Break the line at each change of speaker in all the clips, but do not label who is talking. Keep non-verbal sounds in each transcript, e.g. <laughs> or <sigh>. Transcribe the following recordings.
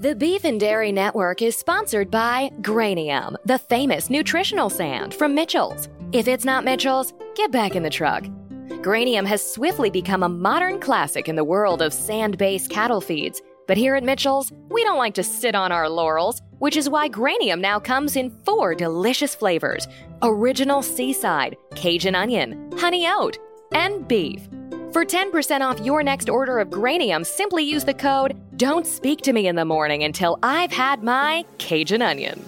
The Beef and Dairy Network is sponsored by Granium, the famous nutritional sand from Mitchell's. If it's not Mitchell's, get back in the truck. Granium has swiftly become a modern classic in the world of sand based cattle feeds. But here at Mitchell's, we don't like to sit on our laurels, which is why Granium now comes in four delicious flavors original seaside, Cajun onion, honey oat, and beef. For 10% off your next order of Granium, simply use the code Don't Speak to Me in the Morning until I've had my Cajun Onion.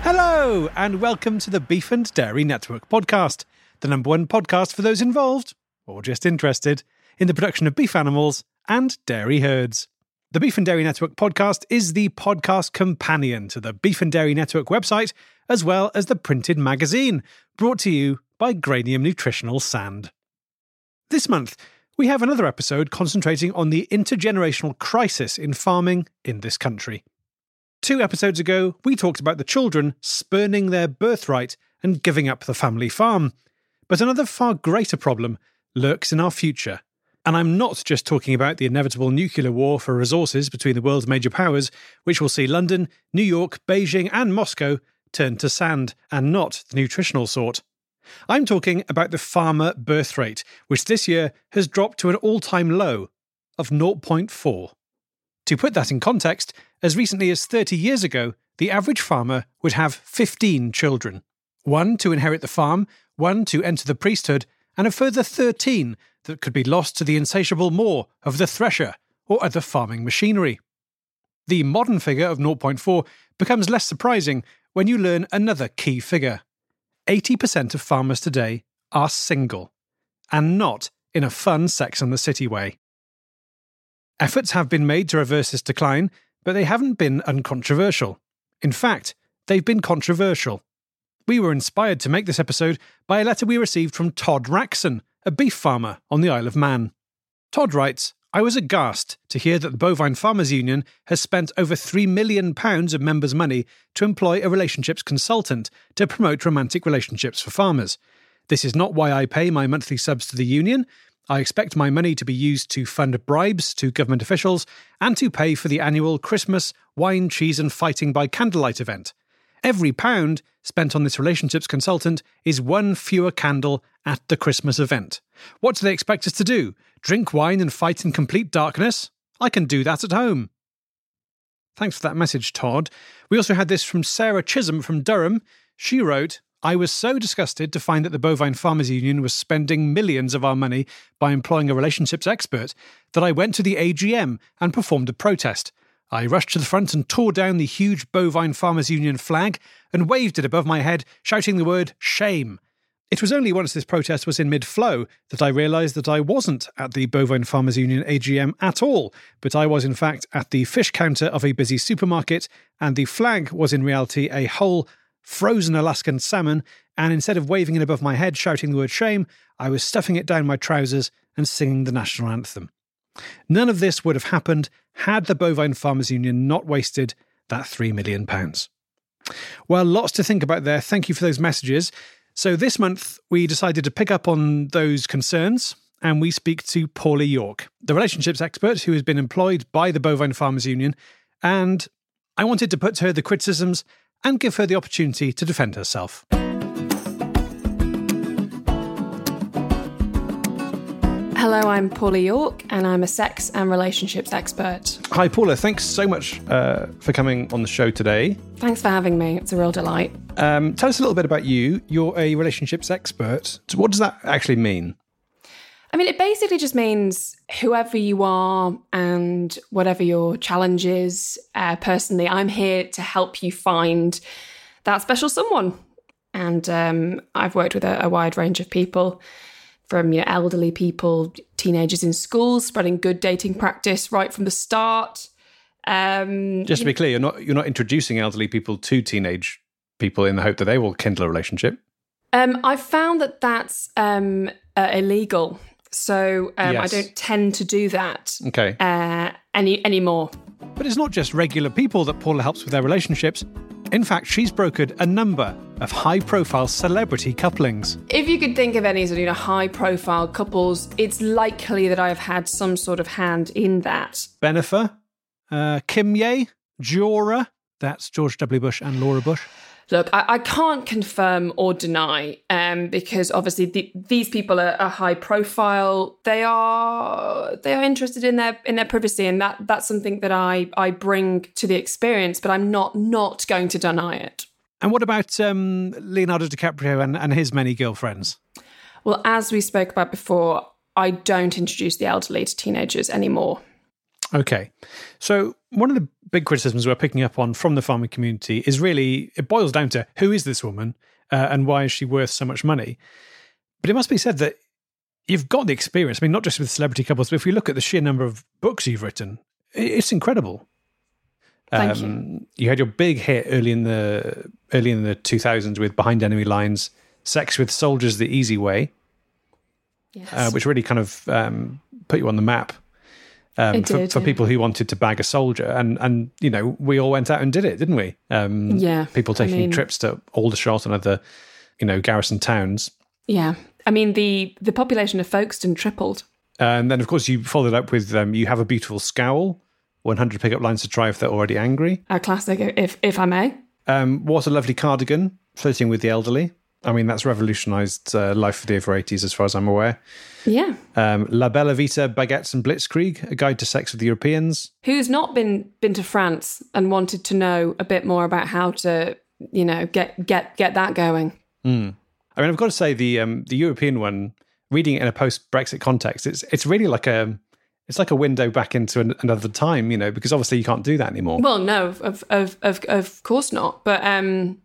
Hello, and welcome to the Beef and Dairy Network podcast, the number one podcast for those involved, or just interested, in the production of beef animals and dairy herds. The Beef and Dairy Network podcast is the podcast companion to the Beef and Dairy Network website, as well as the printed magazine, brought to you by Granium Nutritional Sand. This month, we have another episode concentrating on the intergenerational crisis in farming in this country. Two episodes ago, we talked about the children spurning their birthright and giving up the family farm. But another far greater problem lurks in our future and I'm not just talking about the inevitable nuclear war for resources between the world's major powers, which will see London, New York, Beijing, and Moscow turn to sand, and not the nutritional sort. I'm talking about the farmer birth rate, which this year has dropped to an all time low of 0.4. To put that in context, as recently as 30 years ago, the average farmer would have 15 children one to inherit the farm, one to enter the priesthood, and a further 13 that could be lost to the insatiable maw of the thresher or other farming machinery. The modern figure of 0.4 becomes less surprising when you learn another key figure 80% of farmers today are single, and not in a fun Sex and the City way. Efforts have been made to reverse this decline, but they haven't been uncontroversial. In fact, they've been controversial. We were inspired to make this episode by a letter we received from Todd Raxon, a beef farmer on the Isle of Man. Todd writes, I was aghast to hear that the Bovine Farmers Union has spent over £3 million of members' money to employ a relationships consultant to promote romantic relationships for farmers. This is not why I pay my monthly subs to the union. I expect my money to be used to fund bribes to government officials and to pay for the annual Christmas wine, cheese, and fighting by candlelight event. Every pound spent on this relationships consultant is one fewer candle at the Christmas event. What do they expect us to do? Drink wine and fight in complete darkness? I can do that at home. Thanks for that message, Todd. We also had this from Sarah Chisholm from Durham. She wrote, I was so disgusted to find that the Bovine Farmers Union was spending millions of our money by employing a relationships expert that I went to the AGM and performed a protest. I rushed to the front and tore down the huge Bovine Farmers Union flag and waved it above my head, shouting the word shame. It was only once this protest was in mid flow that I realised that I wasn't at the Bovine Farmers Union AGM at all, but I was in fact at the fish counter of a busy supermarket, and the flag was in reality a whole frozen Alaskan salmon, and instead of waving it above my head shouting the word shame, I was stuffing it down my trousers and singing the national anthem. None of this would have happened had the Bovine Farmers Union not wasted that £3 million. Well, lots to think about there. Thank you for those messages. So, this month we decided to pick up on those concerns and we speak to Paula York, the relationships expert who has been employed by the Bovine Farmers Union. And I wanted to put to her the criticisms and give her the opportunity to defend herself.
Hello, I'm Paula York, and I'm a sex and relationships expert.
Hi, Paula. Thanks so much uh, for coming on the show today.
Thanks for having me. It's a real delight.
Um, tell us a little bit about you. You're a relationships expert. So what does that actually mean?
I mean, it basically just means whoever you are and whatever your challenge is, uh, personally, I'm here to help you find that special someone. And um, I've worked with a, a wide range of people from you know, elderly people, teenagers in schools, spreading good dating practice right from the start. Um,
Just to be clear, you're not you're not introducing elderly people to teenage people in the hope that they will kindle a relationship.
Um, I've found that that's um, uh, illegal, so um, yes. I don't tend to do that.
Okay.
Uh, any anymore.
But it's not just regular people that Paula helps with their relationships. In fact, she's brokered a number of high profile celebrity couplings.
If you could think of any sort of you know, high profile couples, it's likely that I've had some sort of hand in that.
Bennifer, uh, Kimye, Jora, that's George W. Bush and Laura Bush.
Look, I, I can't confirm or deny um, because obviously the, these people are, are, high profile. They are they are interested in their in their privacy, and that that's something that I I bring to the experience. But I'm not not going to deny it.
And what about um, Leonardo DiCaprio and, and his many girlfriends?
Well, as we spoke about before, I don't introduce the elderly to teenagers anymore.
Okay. So, one of the big criticisms we're picking up on from the farming community is really it boils down to who is this woman uh, and why is she worth so much money? But it must be said that you've got the experience. I mean, not just with celebrity couples, but if we look at the sheer number of books you've written, it's incredible.
Thank um, you.
You had your big hit early in the early in the 2000s with Behind Enemy Lines, Sex with Soldiers the Easy Way, yes. uh, which really kind of um, put you on the map um, for, did, for yeah. people who wanted to bag a soldier. And, and, you know, we all went out and did it, didn't we? Um,
yeah.
People taking I mean, trips to Aldershot and other, you know, garrison towns.
Yeah. I mean, the, the population of Folkestone tripled.
And then, of course, you followed up with um, You Have a Beautiful Scowl, 100 pickup lines to try if they're already angry.
A classic, if, if I may.
Um, what a Lovely Cardigan, Flirting with the Elderly. I mean, that's revolutionized uh, life for the over 80s, as far as I'm aware.
Yeah.
Um, La Bella Vita, Baguettes and Blitzkrieg, A Guide to Sex with the Europeans.
Who's not been been to France and wanted to know a bit more about how to, you know, get get get that going?
Mm. I mean, I've got to say the um, the European one, reading it in a post Brexit context, it's it's really like a it's like a window back into an, another time, you know, because obviously you can't do that anymore.
Well, no, of of of of course not. But um,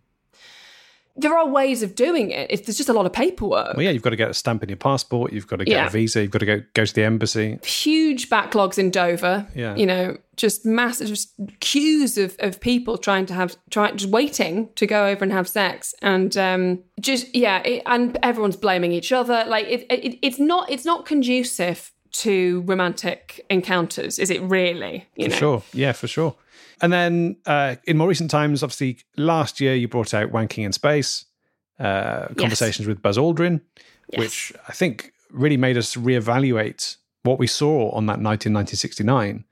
there are ways of doing it. It's, there's just a lot of paperwork.
Well, yeah, you've got to get a stamp in your passport. You've got to get yeah. a visa. You've got to go go to the embassy.
Huge backlogs in Dover.
Yeah,
you know, just massive just queues of, of people trying to have trying just waiting to go over and have sex, and um, just yeah, it, and everyone's blaming each other. Like it, it, it's not it's not conducive to romantic encounters, is it? Really?
You for know? sure. Yeah, for sure. And then uh, in more recent times, obviously, last year you brought out Wanking in Space, uh, conversations yes. with Buzz Aldrin, yes. which I think really made us reevaluate what we saw on that night in 1969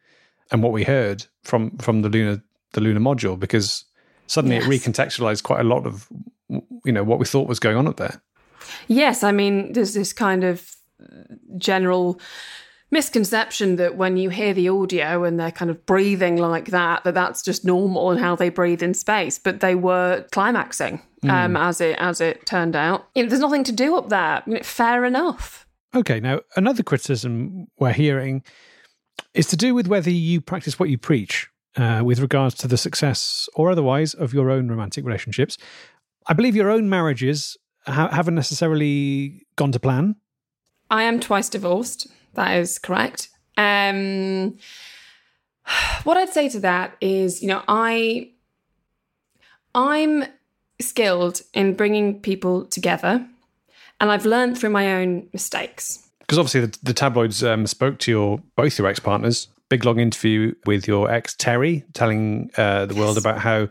and what we heard from from the lunar the lunar module because suddenly yes. it recontextualized quite a lot of you know what we thought was going on up there.
Yes, I mean there's this kind of general misconception that when you hear the audio and they're kind of breathing like that that that's just normal and how they breathe in space. But they were climaxing mm. um, as it as it turned out. You know, there's nothing to do up there. Fair enough.
Okay now another criticism we're hearing is to do with whether you practice what you preach uh, with regards to the success or otherwise of your own romantic relationships. I believe your own marriages ha- haven't necessarily gone to plan
i am twice divorced that is correct. Um, what I'd say to that is, you know, I I'm skilled in bringing people together, and I've learned through my own mistakes.
Because obviously, the, the tabloids um, spoke to your both your ex partners. Big long interview with your ex Terry, telling uh, the yes. world about how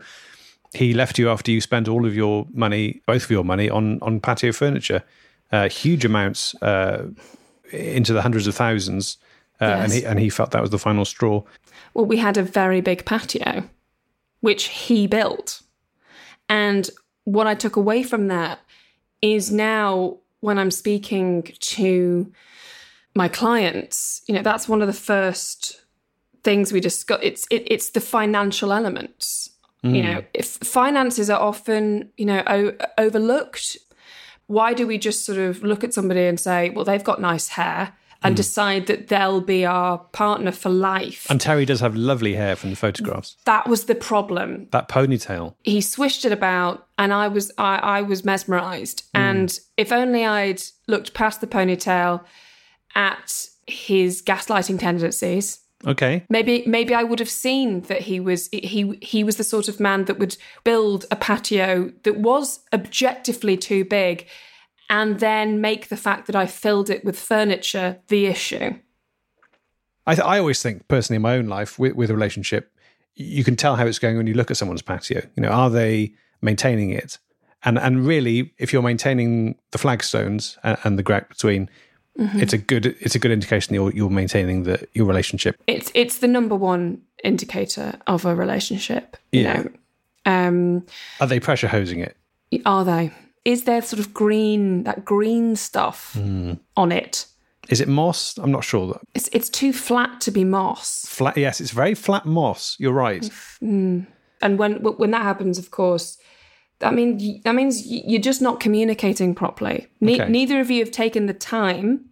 he left you after you spent all of your money, both of your money, on on patio furniture. Uh, huge amounts uh, into the hundreds of thousands, uh, yes. and he and he felt that was the final straw.
Well, we had a very big patio, which he built, and what I took away from that is now when I'm speaking to my clients, you know, that's one of the first things we discuss. It's it, it's the financial elements. Mm. You know, if finances are often you know o- overlooked why do we just sort of look at somebody and say, well, they've got nice hair? and mm. decide that they'll be our partner for life.
And Terry does have lovely hair from the photographs.
That was the problem.
That ponytail.
He swished it about, and I was I, I was mesmerised. Mm. And if only I'd looked past the ponytail at his gaslighting tendencies
Okay.
Maybe maybe I would have seen that he was he he was the sort of man that would build a patio that was objectively too big and then make the fact that I filled it with furniture the issue.
I th- I always think personally in my own life with, with a relationship you can tell how it's going when you look at someone's patio. You know, are they maintaining it? And and really, if you're maintaining the flagstones and, and the grout between,
Mm-hmm.
it's a good it's a good indication that you're you're maintaining the your relationship.
It's it's the number one indicator of a relationship. You
Yeah.
know, um,
Are they pressure hosing it?
are they? Is there sort of green that green stuff
Hmm.
on it?
Is it moss? I'm not sure.
It's it's too flat to be moss.
Flat. Yes, it's very flat moss. You're right.
And when when that happens, of course, that means that means you're just not communicating properly. Ne-
Okay.
Neither of you have taken the time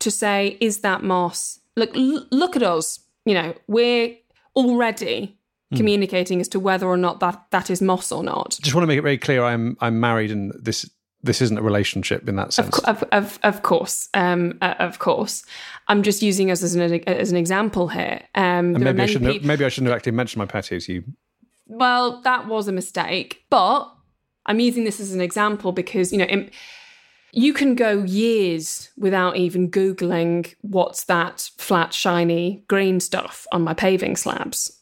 to say, "Is that moss?" Look, l- look at us. You know, we're already
Hmm.
communicating as to whether or not that that is moss or not.
Just want to make it very clear. I'm I'm married, and this this isn't a relationship in that sense.
Of, of, of, of course, um, uh, of course. I'm just using us as an as an example here. Um,
and maybe I shouldn't.
peop-
Have, maybe I shouldn't have actually mentioned my patio to you.
Well, that was a mistake, but I'm using this as an example because you know you can go years without even googling what's that flat, shiny green stuff on my paving slabs,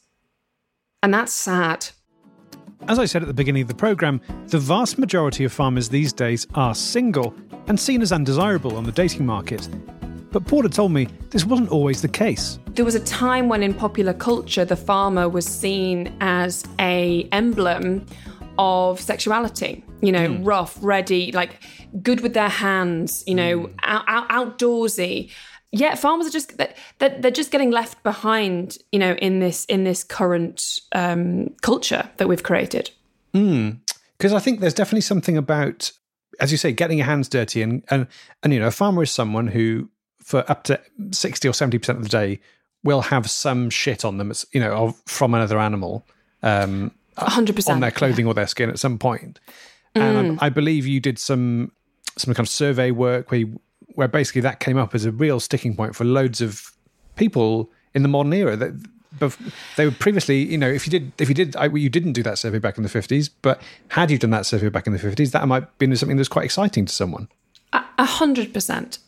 and that's sad.
As I said at the beginning of the programme, the vast majority of farmers these days are single and seen as undesirable on the dating market. But Paula told me this wasn't always the case.
There was a time when in popular culture the farmer was seen as a emblem of sexuality. You know, hmm. rough, ready, like good with their hands. You know, hmm. out, out, outdoorsy. Yet farmers are just that they're, they're just getting left behind. You know, in this in this current um, culture that we've created. Hmm.
Because I think there's definitely something about, as you say, getting your hands dirty. And, and, and you know, a farmer is someone who, for up to 60 or 70% of the day, will have some shit on them, you know, of, from another animal. Um,
hundred percent
on their clothing or their skin at some point. And I, I believe you did some some kind of survey work where you, where basically that came up as a real sticking point for loads of people in the modern era. That they were previously, you know, if you did if you did I, you didn't do that survey back in the fifties, but had you done that survey back in the fifties, that might have been something that's quite exciting to someone.
A hundred percent.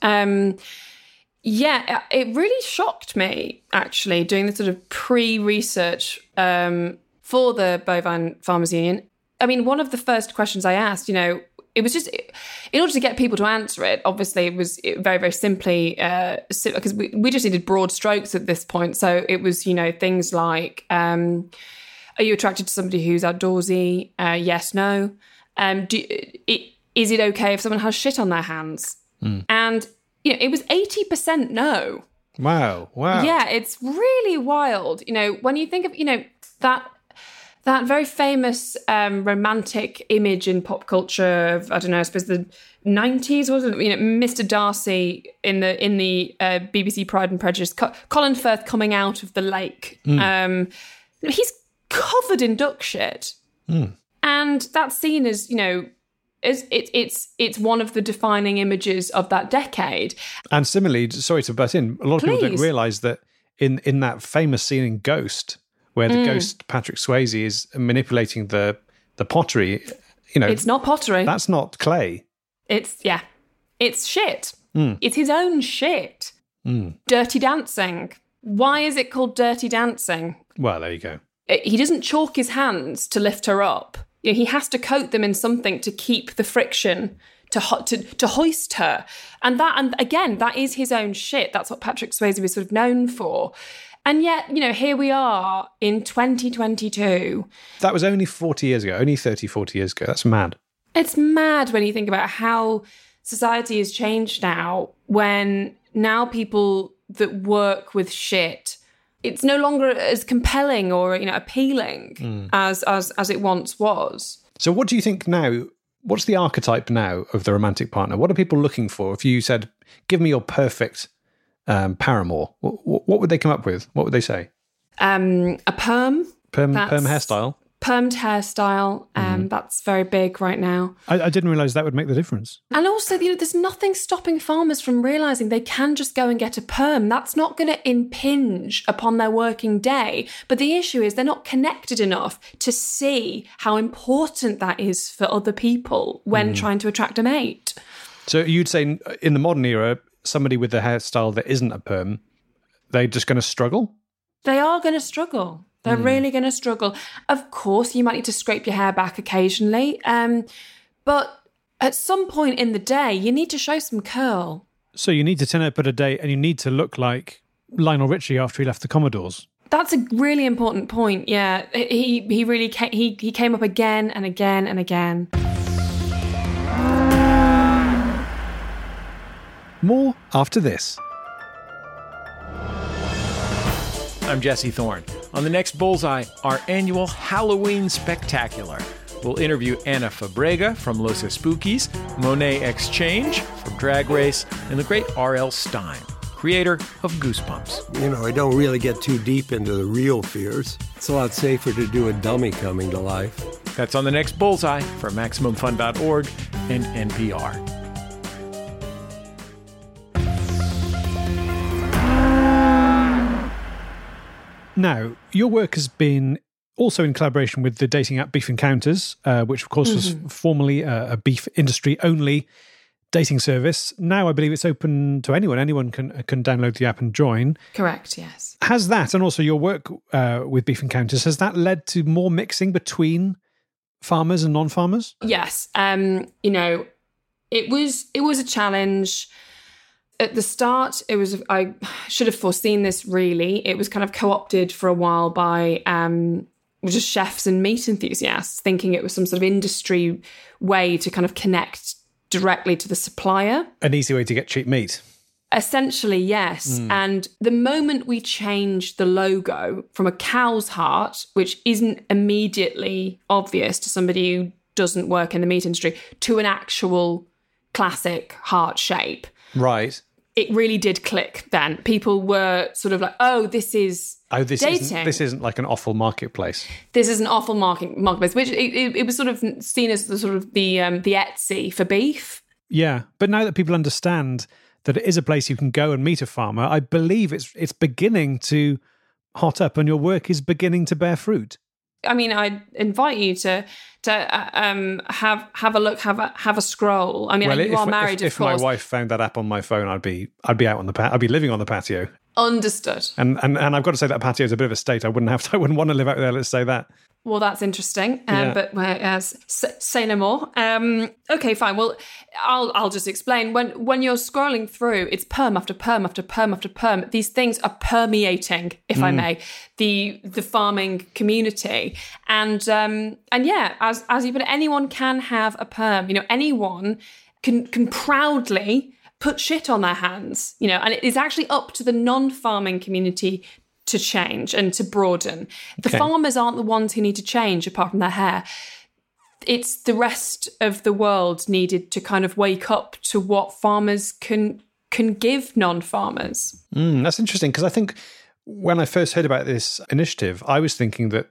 Yeah, it really shocked me actually doing the sort of pre-research um, for the Bovine Farmers Union. I mean, one of the first questions I asked, you know, it was just in order to get people to answer it. Obviously, it was very, very simply because we, we just needed broad strokes at this point. So it was, you know, things like, um, are you attracted to somebody who's outdoorsy? Uh, yes, no. Um, do, it, is it okay if someone has shit on their hands? And you know, it was eighty percent no.
Wow! Wow!
Yeah, it's really wild. You know, when you think of you know that that very famous um, romantic image in pop culture of I don't know, I suppose the nineties was it? You know, Mr. Darcy in the in the uh, BBC Pride and Prejudice, Co- Colin Firth coming out of the lake. Um, he's covered in duck shit, and that scene is you know. Is it, it's it's one of the defining images of that decade.
And similarly, sorry to butt in, a lot of people don't realise that in in that famous scene in Ghost, where
Mm.
the ghost Patrick Swayze is manipulating the the pottery, you know,
It's not pottery.
that's not clay.
It's yeah, it's shit. It's his own shit. Dirty Dancing. Why is it called Dirty Dancing?
Well, there you go.
It- he doesn't chalk his hands to lift her up. You know, he has to coat them in something to keep the friction to, ho- to to hoist her. And that and again, that is his own shit. That's what Patrick Swayze was sort of known for. And yet, you know, here we are in 2022.
That was only 40 years ago, only 30, 40 years ago. That's mad.
It's mad when you think about how society has changed now, when now people that work with shit, it's no longer as compelling or you know appealing as as as it once was.
So, what do you think now? What's the archetype now of the romantic partner? What are people looking for? If you said, give me your perfect um, paramour, what, what would they come up with? What would they say?
Um, a perm,
Perm, perm hairstyle?
Permed hairstyle, um, that's very big right now.
I, I didn't realise that would make the difference.
And also, you know, there's nothing stopping farmers from realizing they can just go and get a perm. That's not going to impinge upon their working day. But the issue is they're not connected enough to see how important that is for other people when trying to attract a mate.
So, you'd say in the modern era, somebody with a hairstyle that isn't a perm, they're just going to struggle?
They are going to struggle. They're really going to struggle. Of course, you might need to scrape your hair back occasionally, um, but at some point in the day, you need to show some curl.
So you need to turn up at a date and you need to look like Lionel Richie after he left the Commodores.
That's a really important point. Yeah, he he really came, he he came up again and again and again.
More after this.
I'm Jesse Thorne. On the next Bullseye, our annual Halloween Spectacular. We'll interview Ana Fabrega from Los Espookys, Monet Exchange from Drag Race, and the great R.L. Stine, creator of Goosebumps.
You know, I don't really get too deep into the real fears. It's a lot safer to do a dummy coming to life.
That's on the next Bullseye for MaximumFun.org and NPR.
Now, your work has been also in collaboration with the dating app Beef Encounters, uh, which of course was formerly a, a beef industry only dating service. Now I believe it's open to anyone. Anyone can can download the app and join.
Correct. Yes.
Has that, and also your work uh, with Beef Encounters, has that led to more mixing between farmers and non-farmers?
Yes. Um, you know, it was it was a challenge. At the start, it was I should have foreseen this really. It was kind of co-opted for a while by um just chefs and meat enthusiasts, thinking it was some sort of industry way to kind of connect directly to the supplier.
An easy way to get cheap meat.
Essentially, yes. And the moment we changed the logo from a cow's heart, which isn't immediately obvious to somebody who doesn't work in the meat industry, to an actual classic heart shape,
Right.
It really did click then. People were sort of like, oh, this is
Oh, this
dating.
isn't, this isn't like an awful marketplace.
this is an awful market marketplace, which it, it, it was sort of seen as the sort of the um, the Etsy for beef.
Yeah, but now that people understand that it is a place you can go and meet a farmer, I believe it's it's beginning to hot up, and your work is beginning to bear fruit.
I mean, I invite you to to uh, um, have have a look, have a have a scroll. I mean, you are married,
if, if my wife found that app on my phone, I'd be I'd be out on the pat. I'd be living on the patio,
Understood.
and and and I've got to say that patio is a bit of a state. I wouldn't have to, <laughs> I wouldn't want to live out there. Let's say that.
Well, that's interesting, um,
Yeah.
but uh, say no more. Um, okay, fine. Well, I'll I'll just explain. When when you're scrolling through, it's perm after perm after perm after perm. These things are permeating, if I may, the the farming community, and um, and yeah, as as you put it, anyone can have a perm. You know, anyone can can proudly put shit on their hands. You know, and it is actually up to the non-farming community to change and to broaden. The
Okay.
farmers aren't the ones who need to change apart from their hair. It's the rest of the world needed to kind of wake up to what farmers can can give non-farmers.
Mm, that's interesting because I think when I first heard about this initiative, I was thinking that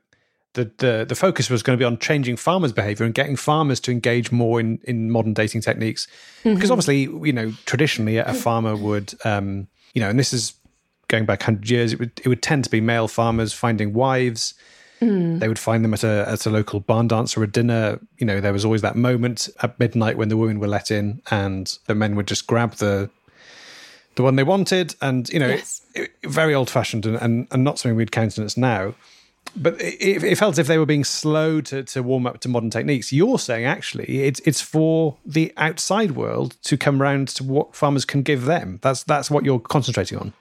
the, the the focus was going to be on changing farmers' behavior and getting farmers to engage more in, in modern dating techniques. Because obviously, you know, traditionally a farmer would, um, you know, and this is going back hundred years, it would it would tend to be male farmers finding wives. Mm. They would find them at a at a local barn dance or a dinner. You know, there was always that moment at midnight when the women were let in, and the men would just grab the the one they wanted, and you know,
Yes.
it, it- very old fashioned and, and, and not something we'd countenance now. But it, it it felt as if they were being slow to, to warm up to modern techniques. You're saying actually it's it's for the outside world to come round to what farmers can give them. That's that's what you're concentrating on.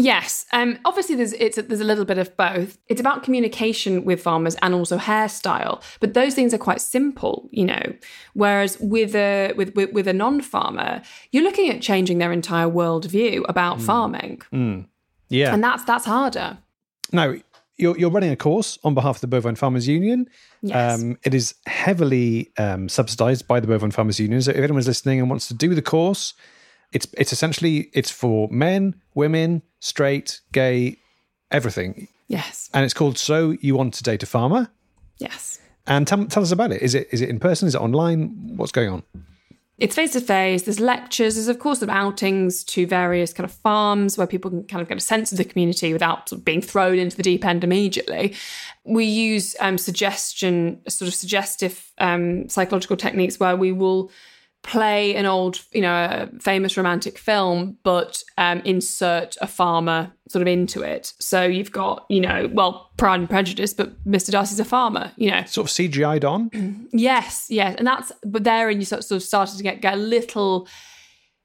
Yes, um, obviously there's it's there's a little bit of both. It's about communication with farmers and also hairstyle, but those things are quite simple, you know. Whereas with a with with, with a non-farmer, you're looking at changing their entire worldview about farming,
Yeah.
and that's that's harder.
Now, you're, you're running a course on behalf of the Bovine Farmers Union.
Yes.
Um, it is heavily um, subsidised by the Bovine Farmers Union. So if anyone's listening and wants to do the course, it's it's essentially it's for men, women, straight, gay, everything,
Yes,
and it's called "So You Want to Date a Farmer."
yes.
And tell, tell us about it. Is it is it in person? Is it online? What's going on?
It's face to face. There's lectures. There's of course some outings to various kind of farms where people can kind of get a sense of the community without sort of being thrown into the deep end immediately. We use um, suggestion, sort of suggestive um, psychological techniques where we will play an old, you know, a famous romantic film, but um, insert a farmer sort of into it. So you've got, you know, well, Pride and Prejudice, but Mr. Darcy's a farmer, you know.
Sort of CGI'd on. <clears throat>
Yes, yes, and that's but there, and you sort of started to get get a little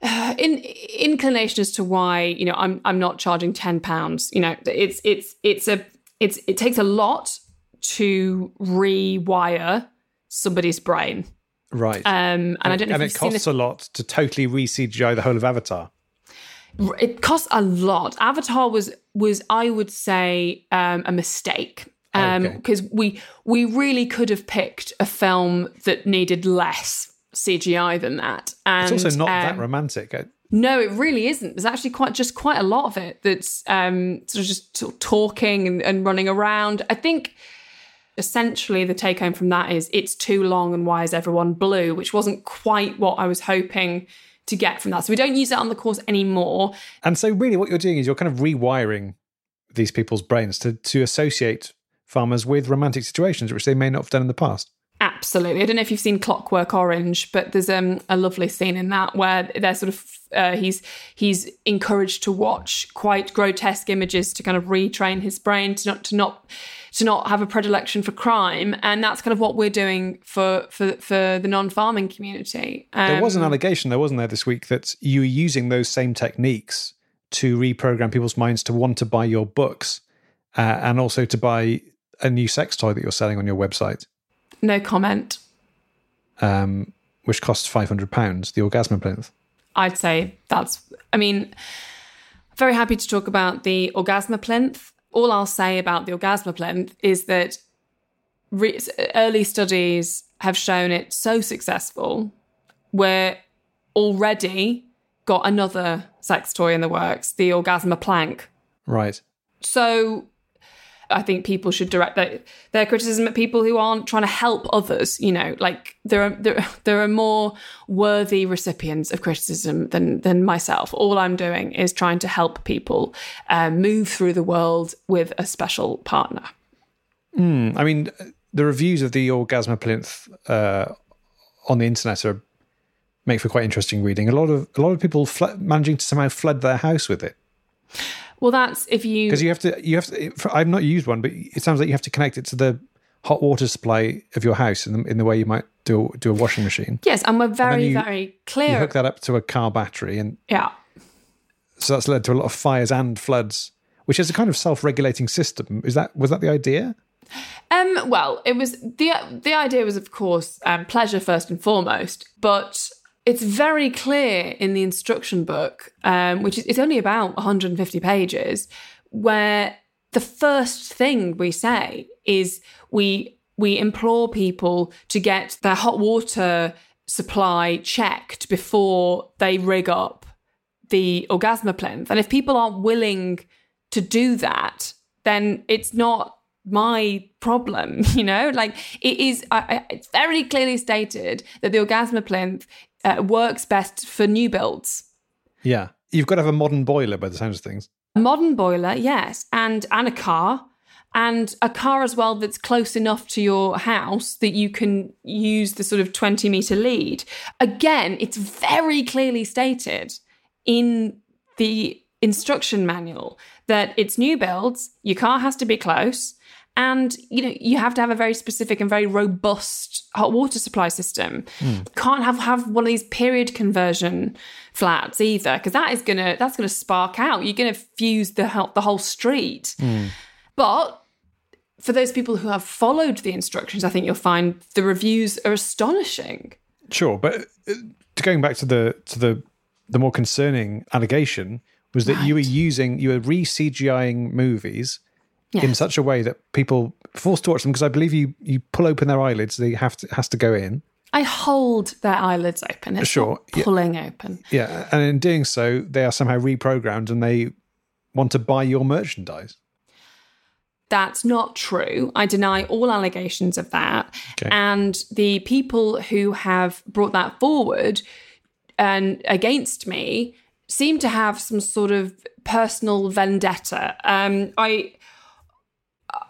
uh, <sighs> in inclination as to why you know I'm I'm not charging ten pounds. You know, it's it's it's a it's it takes a lot to rewire somebody's brain.
Right.
Um, and, I don't know.
and it costs
this-
a lot to totally re CGI the whole of Avatar.
it costs a lot. Avatar was was I would say um, a mistake
Okay.
because we we really could have picked a film that needed less CGI than that. And
It's also not that
um,
romantic. Uh,
No, it really isn't. There's actually quite just quite a lot of it that's um, sort of just sort of talking and, and running around. I think essentially the take home from that is it's too long and why is everyone blue, which wasn't quite what I was hoping to get from that. So we don't use it on the course anymore.
And so, really, what you're doing is you're kind of rewiring these people's brains to, to associate farmers with romantic situations, which they may not have done in the past.
Absolutely. I don't know if you've seen Clockwork Orange, but there's um, a lovely scene in that where they're sort of uh, he's he's encouraged to watch quite grotesque images to kind of retrain his brain to not to not to not have a predilection for crime, and that's kind of what we're doing for for for the non-farming community.
There was an
Um,
allegation, though, wasn't there, this week that you were using those same techniques to reprogram people's minds to want to buy your books uh, and also to buy a new sex toy that you're selling on your website,
no comment.
um, which costs £500, the Orgasmo plinth.
I'd say that's, I mean, very happy to talk about the Orgasma plinth. All I'll say about the Orgasma plinth is that re- early studies have shown it so successful. We're already got another sex toy in the works, the Orgasma plank.
Right.
So I think people should direct their, their criticism at people who aren't trying to help others. You know, like there are there, <laughs> there are more worthy recipients of criticism than than myself. All I'm doing is trying to help people uh, move through the world with a special partner.
I mean, the reviews of the Orgasmo plinth uh, on the internet are make for quite interesting reading. A lot of a lot of people fl- managing to somehow flood their house with it
Well, that's if you
because you have to you have to. I've not used one, but it sounds like you have to connect it to the hot water supply of your house in the, in the way you might do do a washing machine.
yes, and we're very
you-
very
You
clear.
hook that up to a car battery, and
yeah.
so that's led to a lot of fires and floods, which is a kind of self-regulating system. Is that was that the idea?
Um, well, it was the the idea was, of course, um, pleasure first and foremost, but it's very clear in the instruction book, um, which is it's only about 150 pages, where the first thing we say is we we implore people to get their hot water supply checked before they rig up the orgasma plinth. And if people aren't willing to do that, then it's not my problem, <laughs> you know? Like it is, I, it's very clearly stated that the orgasma plinth uh, works best for new builds.
Yeah, you've got to have a modern boiler by the sounds of things.
A modern boiler, yes, and and a car, and a car as well that's close enough to your house that you can use the sort of twenty meter lead. Again, it's very clearly stated in the instruction manual that it's new builds. Your car has to be close. And you know you have to have a very specific and very robust hot water supply system. Can't have have one of these period conversion flats either, because that is gonna that's gonna spark out. You're gonna fuse the whole, the whole street. But for those people who have followed the instructions, I think you'll find the reviews are astonishing.
Sure, but uh, to going back to the to the the more concerning allegation was that you were using you were re CGIing movies in such a way that people forced to watch them because I believe you you pull open their eyelids, they have to has to go in.
I hold their eyelids open. It's
Sure,
not
yeah.
pulling open.
Yeah, and in doing so, they are somehow reprogrammed and they want to buy your merchandise.
That's not true. I deny all allegations of that.
Okay.
And the people who have brought that forward and against me seem to have some sort of personal vendetta. Um, I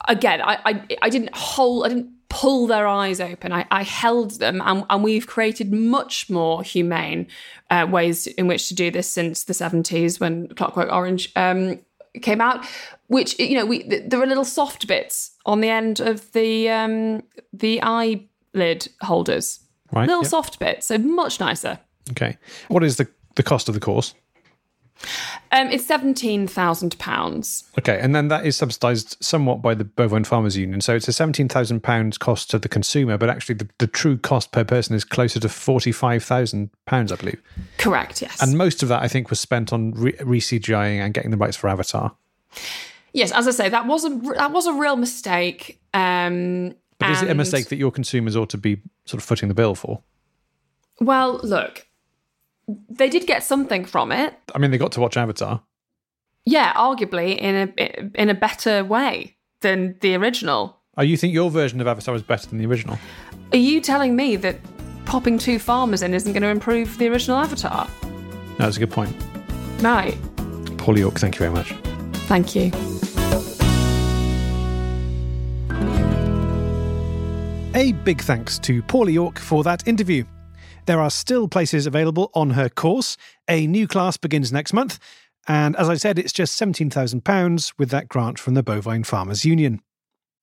again, I, I I didn't hold, I didn't pull their eyes open. I, I held them, and, and, we've created much more humane uh, ways in which to do this since the 70s when Clockwork Orange um, came out. Which you know, we there are little soft bits on the end of the um, the eyelid holders,
right?
Little
yep.
soft bits, so much nicer.
Okay, what is the the cost of the course?
Um, it's seventeen thousand pounds.
Okay, and then that is subsidised somewhat by the Bovine Farmers Union. So it's a seventeen thousand pounds cost to the consumer, but actually the, the true cost per person is closer to forty five thousand pounds, I believe.
Correct. Yes.
And most of that, I think, was spent on re CGIing and getting the rights for Avatar.
Yes, as I say, that was a that was a real mistake. Um,
but is it a mistake that your consumers ought to be sort of footing the bill for?
Well, look, they did get something from it.
I mean, they got to watch Avatar.
Yeah, arguably in a in a better way than the original.
Oh, you think your version of Avatar was better than the original?
Are you telling me that popping two farmers in isn't going to improve the original Avatar?
No, that's a good point.
Right.
Paula York, thank you very much.
Thank you.
A big thanks to Paula York for that interview. There are still places available on her course. A new class begins next month, and as I said, it's just £17,000 with that grant from the Bovine Farmers Union.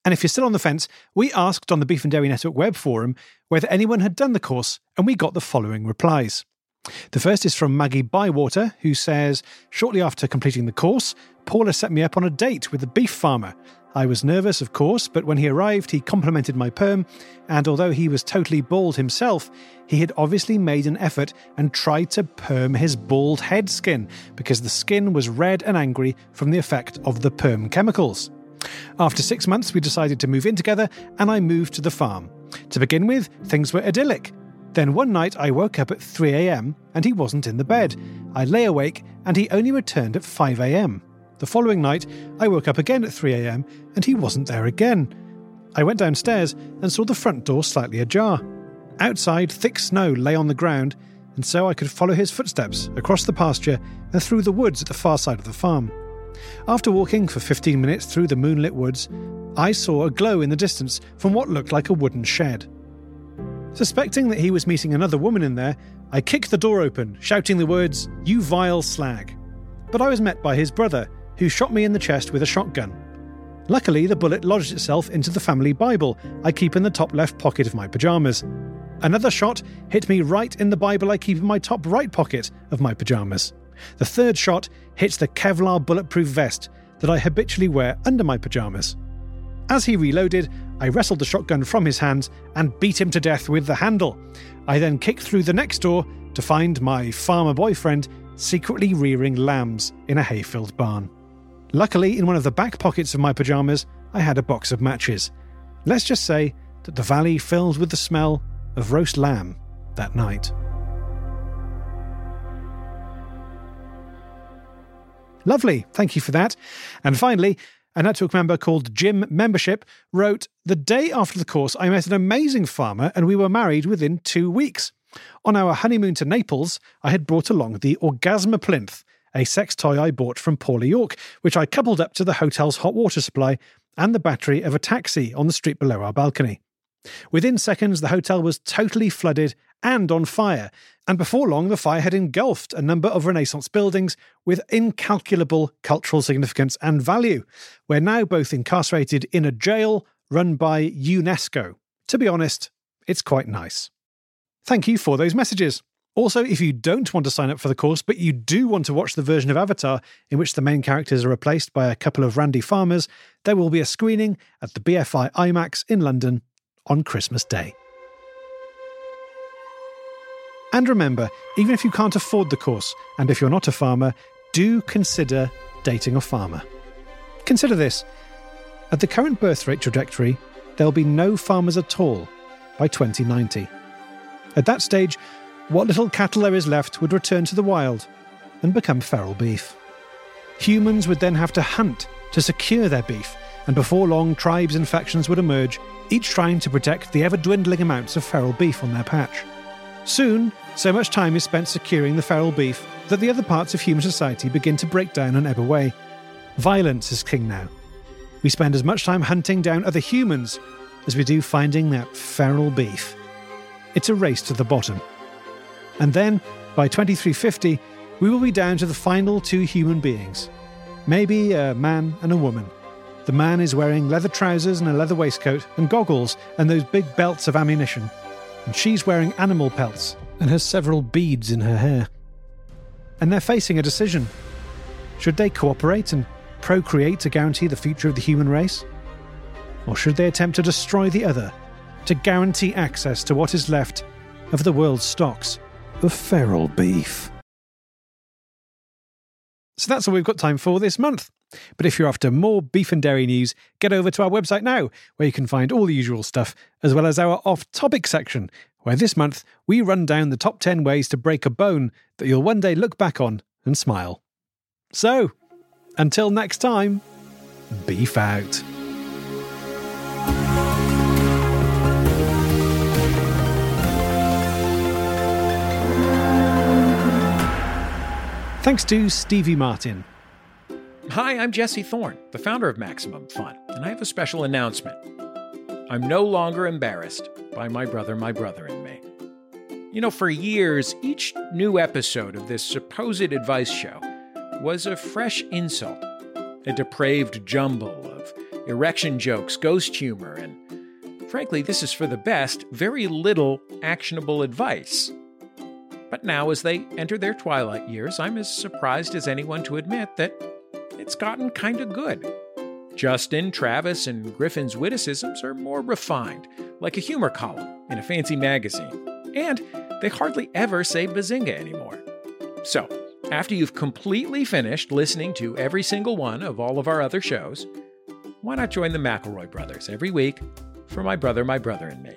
And if you're still on the fence, we asked on the Beef and Dairy Network web forum whether anyone had done the course, and we got the following replies. The first is from Maggie Bywater, who says, Shortly after completing the course, Paula set me up on a date with a beef farmer I was nervous, of course, but when he arrived, he complimented my perm, and although he was totally bald himself, he had obviously made an effort and tried to perm his bald head skin because the skin was red and angry from the effect of the perm chemicals. After six months, we decided to move in together, and I moved to the farm. To begin with, things were idyllic. Then one night I woke up at 3am and he wasn't in the bed. I lay awake and he only returned at 5am. The following night, I woke up again at 3am and he wasn't there again. I went downstairs and saw the front door slightly ajar. Outside, thick snow lay on the ground, and so I could follow his footsteps across the pasture and through the woods at the far side of the farm. After walking for 15 minutes through the moonlit woods, I saw a glow in the distance from what looked like a wooden shed. Suspecting that he was meeting another woman in there, I kicked the door open, shouting the words, You vile slag. But I was met by his brother, who shot me in the chest with a shotgun. Luckily, the bullet lodged itself into the family Bible I keep in the top left pocket of my pyjamas. Another shot hit me right in the Bible I keep in my top right pocket of my pyjamas. The third shot hits the Kevlar bulletproof vest that I habitually wear under my pyjamas. As he reloaded, I wrestled the shotgun from his hands and beat him to death with the handle. I then kicked through the next door to find my farmer boyfriend secretly rearing lambs in a hay filled barn. Luckily, in one of the back pockets of my pyjamas, I had a box of matches. Let's just say that the valley filled with the smell of roast lamb that night. Lovely, thank you for that. And finally, a network member called Jim Membership wrote The day after the course, I met an amazing farmer and we were married within two weeks. On our honeymoon to Naples, I had brought along the Orgasma plinth, a sex toy I bought from Paula York, which I coupled up to the hotel's hot water supply and the battery of a taxi on the street below our balcony. Within seconds, the hotel was totally flooded and on fire, and before long, the fire had engulfed a number of Renaissance buildings with incalculable cultural significance and value. We're now both incarcerated in a jail run by UNESCO. To be honest, it's quite nice. Thank you for those messages. Also, if you don't want to sign up for the course, but you do want to watch the version of Avatar in which the main characters are replaced by a couple of randy farmers, there will be a screening at the BFI IMAX in London on Christmas Day. And remember, even if you can't afford the course, and if you're not a farmer, do consider dating a farmer. Consider this at the current birth rate trajectory, there'll be no farmers at all by 2090. At that stage, what little cattle there is left would return to the wild and become feral beef. Humans would then have to hunt to secure their beef, and before long, tribes and factions would emerge, each trying to protect the ever dwindling amounts of feral beef on their patch. Soon, so much time is spent securing the feral beef that the other parts of human society begin to break down and ebb away. Violence is king now. We spend as much time hunting down other humans as we do finding that feral beef. It's a race to the bottom. And then, by 2350, we will be down to the final two human beings. Maybe a man and a woman. The man is wearing leather trousers and a leather waistcoat and goggles and those big belts of ammunition. And she's wearing animal pelts and has several beads in her hair. And they're facing a decision. Should they cooperate and procreate to guarantee the future of the human race? Or should they attempt to destroy the other to guarantee access to what is left of the world's stocks of feral beef? So that's all we've got time for this month. But if you're after more beef and dairy news, get over to our website now, where you can find all the usual stuff, as well as our off topic section, where this month we run down the top 10 ways to break a bone that you'll one day look back on and smile. So, until next time, beef out. Thanks to Stevie Martin.
Hi, I'm Jesse Thorn, the founder of Maximum Fun, and I have a special announcement. I'm no longer embarrassed by my brother, my brother, and me. You know, for years, each new episode of this supposed advice show was a fresh insult, a depraved jumble of erection jokes, ghost humor, and frankly, this is for the best, very little actionable advice. But now, as they enter their twilight years, I'm as surprised as anyone to admit that it's gotten kind of good. Justin, Travis, and Griffin's witticisms are more refined, like a humor column in a fancy magazine. And they hardly ever say bazinga anymore. So, after you've completely finished listening to every single one of all of our other shows, why not join the McElroy brothers every week for My Brother, My Brother, and Me?